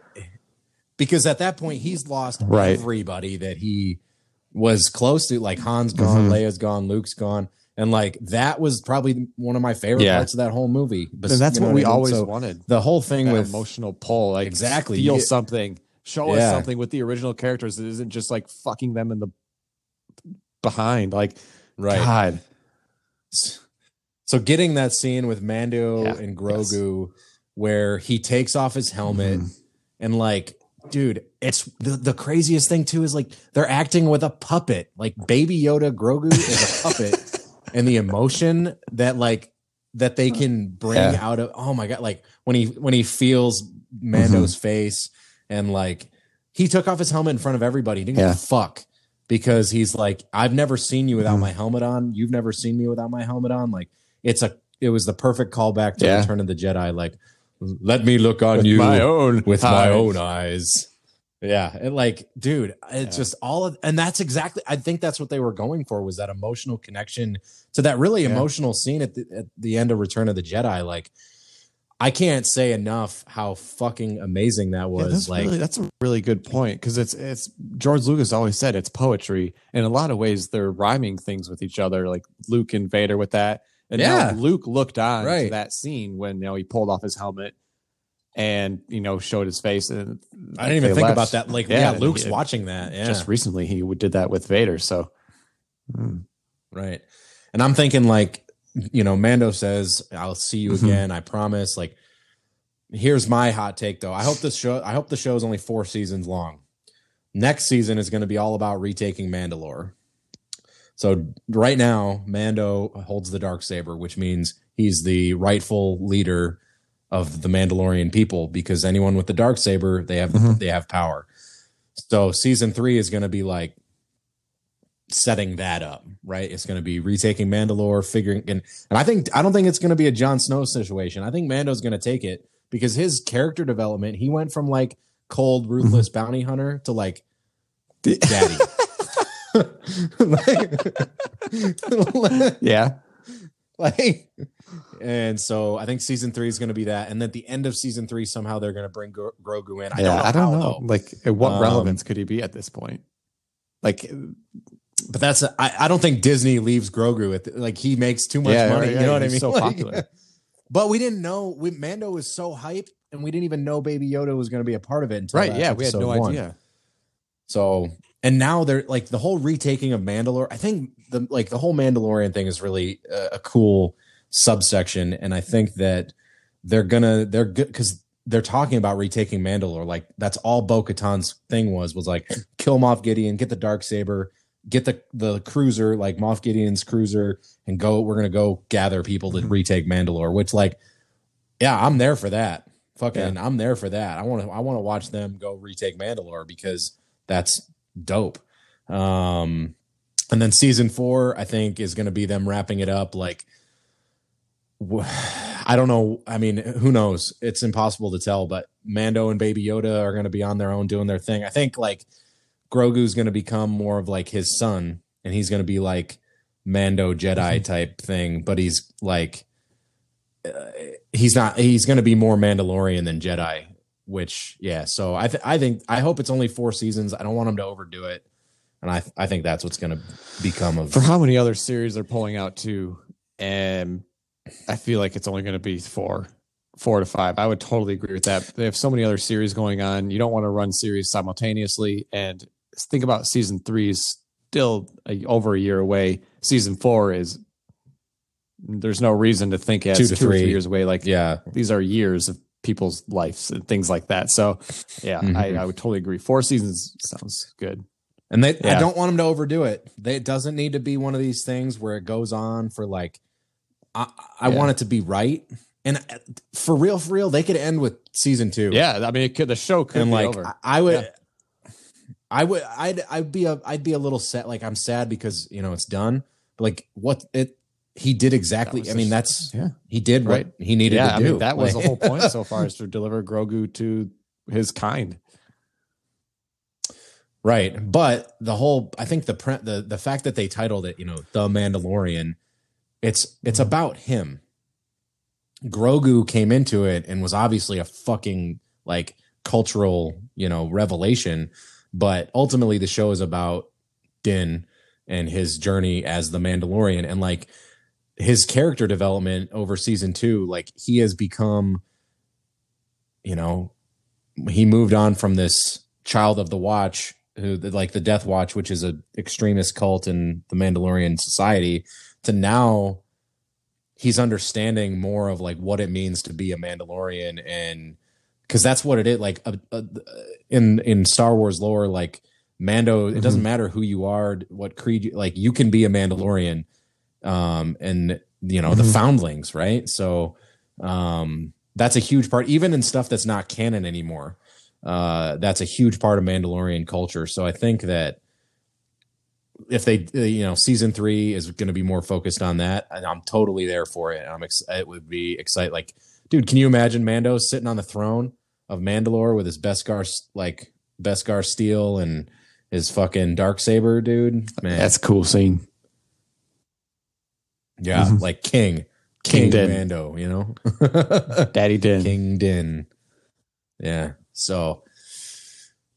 because at that point he's lost Right. everybody that he was close to. Like Han's gone, Mhm. Leia's gone, Luke's gone, and like that was probably one of my favorite Yeah. parts of that whole movie. But And that's you know what we I mean? always So wanted. The whole thing That with emotional pull, like Exactly. feel something, show us something with the original characters. It isn't just like fucking them in the behind. Like right. God, So getting that scene with Mando Yeah, and Grogu where he takes off his helmet Mm-hmm. and like dude, it's the, the craziest thing too is like they're acting with a puppet. Like baby Yoda Grogu is a puppet and the emotion that like that they can bring Yeah. out of oh my god, like when he when he feels Mando's Mm-hmm. face and like he took off his helmet in front of everybody. He didn't Yeah. give a fuck because he's like, I've never seen you without Mhm. my helmet on. You've never seen me without my helmet on. Like it's a it was the perfect callback to Yeah. Return of the Jedi. Like, let me look on With you my own with my own eyes. Yeah, and like, dude, it's Yeah. just all of, and that's exactly. I think that's what they were going for was that emotional connection to that really Yeah. emotional scene at the at the end of Return of the Jedi. Like, I can't say enough how fucking amazing that Yeah, was. that's like, really that's a really good point because it's it's George Lucas always said it's poetry. In a lot of ways, they're rhyming things with each other, like Luke and Vader with that. And Yeah. now Luke looked on to that scene when you know he pulled off his helmet and you know showed his face. And I didn't even think left. about that. Like, yeah, and Luke's watching that. Yeah, Just recently, he did that with Vader. So, hmm. Right. And I'm thinking like, you know, Mando says, I'll see you Mhm. again. I promise. Like, here's my hot take though. I hope this show, I hope the show is only four seasons long. Next season is going to be all about retaking Mandalore. So right now, Mando holds the dark saber, which means he's the rightful leader of the Mandalorian people because anyone with the dark saber, they have Mhm. they have power. So season 3 is going to be like setting that up, right? It's going to be retaking Mandalore, figuring and and I think I don't think it's going to be a Jon Snow situation. I think Mando's going to take it because his character development, he went from like cold, ruthless bounty hunter to like daddy. like, yeah, like and so I think season 3 is going to be that and then at the end of season 3 somehow they're going to bring Gro- Grogu in. I yeah. don't know. I don't how, know. though. Like, what Um, relevance could he be at this point? Like, But that's I, I don't think Disney leaves Grogu at the, like he makes too much Yeah, money. right, you yeah, know what I mean? so Like, popular. But we didn't know we, Mando was so hype, and we didn't even know Baby Yoda was going to be a part of it until right? Yeah, we had no one. idea. So and now they're like the whole retaking of Mandalore. I think the like the whole Mandalorian thing is really a, a cool subsection, and I think that they're gonna they're good because they're talking about retaking Mandalore. Like that's all Bo Katan's thing was was like kill Moff Gideon, get the dark saber, get the the cruiser like Moff Gideon's cruiser, and go. We're gonna go gather people to mm-hmm. retake Mandalore. Which like, yeah, I'm there for that. Fucking, I'm there for that. I want to I want to watch them go retake Mandalore because that's dope. Um, and then season four, I think, is going to be them wrapping it up. Like, I don't know. I mean, who knows? It's impossible to tell. But Mando and Baby Yoda are going to be on their own doing their thing. I think like Grogu's going to become more of like his son, and he's going to be like Mando Jedi type thing. But he's like, uh, he's not. He's going to be more Mandalorian than Jedi. Which, yeah. So I, th- I think, I hope it's only four seasons. I don't want them to overdo it, and I, I think that's what's going to become of. For how many other series they're pulling out too, and I feel like it's only going to be four, four to five. I would totally agree with that. They have so many other series going on. You don't want to run series simultaneously. And think about season three is still a, over a year away. Season four is there's no reason to think as Two two, to or three three. years away. Like yeah, these are years of people's lives and things like that. So yeah, Mhm. I, I would totally agree. Four seasons sounds good. And they, I don't want them to overdo it. They, it doesn't need to be one of these things where it goes on for like, I, I Yeah. want it to be right. And uh, for real, for real, they could end with season two. Yeah, I mean, it could, the show could and be like, over. I, I would, I would, I'd, I'd be a, I'd be a little sad. Like I'm sad because you know it's done. But like what it, he did exactly. I mean, that's yeah. he did Right. what he needed yeah, to I do. mean, that was the whole point so far is to deliver Grogu to his kind. Right. But the whole I think the pre- the the fact that they titled it, you know, The Mandalorian, it's it's mm-hmm. about him. Grogu came into it and was obviously a fucking like cultural, you know, revelation, but ultimately the show is about Din and his journey as the Mandalorian and like his character development over season 2, like he has become you know, he moved on from this child of the watch who like the death watch which is a extremist cult in the mandalorian society to now he's understanding more of like what it means to be a Mandalorian and because that's what it is like uh, uh, in in Star Wars lore like Mando it doesn't matter who you are what creed you, like you can be a Mandalorian um and you know the foundlings right? So um that's a huge part even in stuff that's not canon anymore uh that's a huge part of Mandalorian culture. So I think that if they uh, you know season three is going to be more focused on that and i'm totally there for it. I'm ex- it would be excited like dude can you imagine mando sitting on the throne of mandalore with his beskar like beskar steel and his fucking dark saber dude? Man. That's a cool scene. Yeah Mhm. like king King king, Din. mando you know Daddy Din. king din yeah so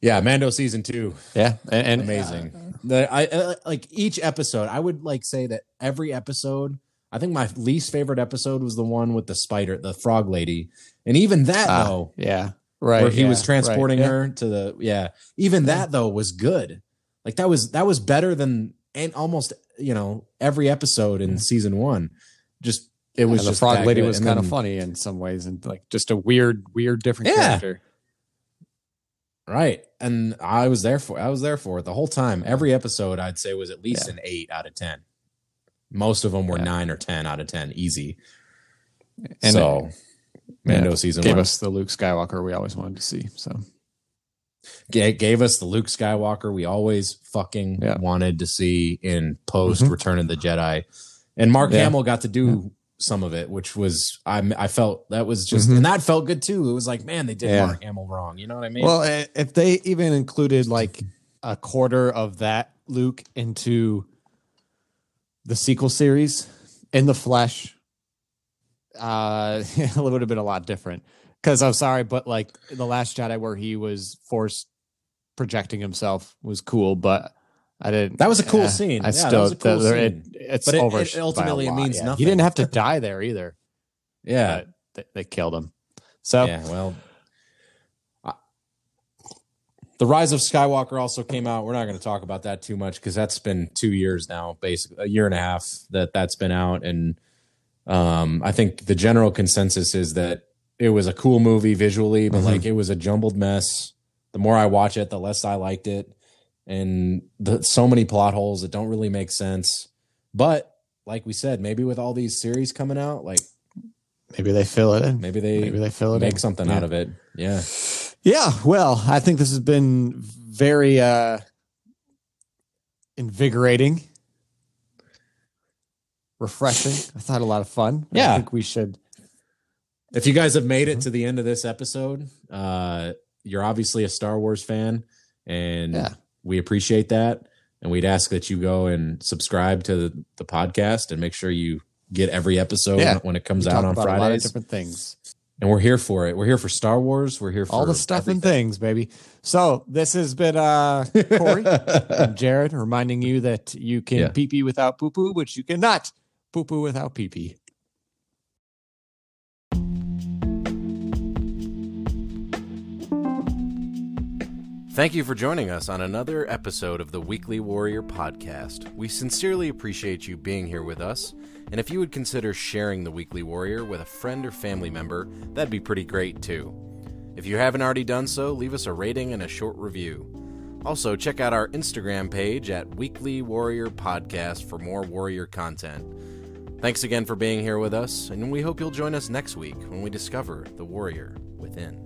yeah mando season two Yeah, and, and amazing. The I, I like each episode. I would like say that every episode. I think my least favorite episode was the one with the spider, the frog lady, and even that Ah, though, yeah, right. where he yeah, was transporting right, yeah. her to the yeah. Even that though was good. Like that was that was better than and almost you know every episode in season one. Just it was And the just frog lady good. was kind of funny in some ways, and like just a weird, weird, different Yeah. character. Right. And I was there for I was there for it the whole time. Every episode I'd say was at least Yeah. an 8 out of 10. Most of them were Yeah. 9 or 10 out of 10 easy. And so Mando yeah, season gave 1 us the Luke Skywalker we always wanted to see. So ga- gave us the Luke Skywalker we always fucking Yeah. wanted to see in post Mhm. Return of the Jedi. And Mark Yeah. Hamill got to do some of it, which was I I felt that was just Mhm. and that felt good too. It was like, man, they did Yeah. Mark Hamill wrong. You know what I mean? Well, if they even included like a quarter of that Luke into the sequel series in the flesh, uh, it would have been a lot different. Because I'm sorry, but like the Last Jedi, where he was forced projecting himself, was cool, but I didn't. That was a cool scene. I Yeah, still, that was a cool the- it- it's But it- over. it ultimately lot, means yeah. nothing. He didn't have to die there either. yeah. they, they killed him. So Yeah, well, I- the Rise of Skywalker also came out. We're not going to talk about that too much because that's been two years now, basically a year and a half that that's been out, and um, I think the general consensus is that it was a cool movie visually, but Mhm. like it was a jumbled mess. The more I watch it, the less I liked it, and the so many plot holes that don't really make sense. But like we said, maybe with all these series coming out, like maybe they fill it in. maybe they Maybe they fill it make in. something Yeah. out of it. Yeah. Yeah, well, I think this has been very uh invigorating, refreshing. I thought a lot of fun. Yeah. I think we should. If you guys have made it to the end of this episode, uh, you're obviously a Star Wars fan, and Yeah. we appreciate that. And we'd ask that you go and subscribe to the, the podcast and make sure you get every episode Yeah. when it comes we out on about a lot of Fridays. different things, And we're here for it. We're here for Star Wars. We're here for all the stuff and things, baby. So this has been uh Cory and Jared reminding you that you can Yeah. pee pee without poo poo, but you cannot poo poo without pee pee. Thank you for joining us on another episode of the Weekly Warrior Podcast. We sincerely appreciate you being here with us, and if you would consider sharing the Weekly Warrior with a friend or family member, that'd be pretty great too. If you haven't already done so, leave us a rating and a short review. Also, check out our Instagram page at Weekly Warrior Podcast for more warrior content. Thanks again for being here with us, and we hope you'll join us next week when we discover the warrior within.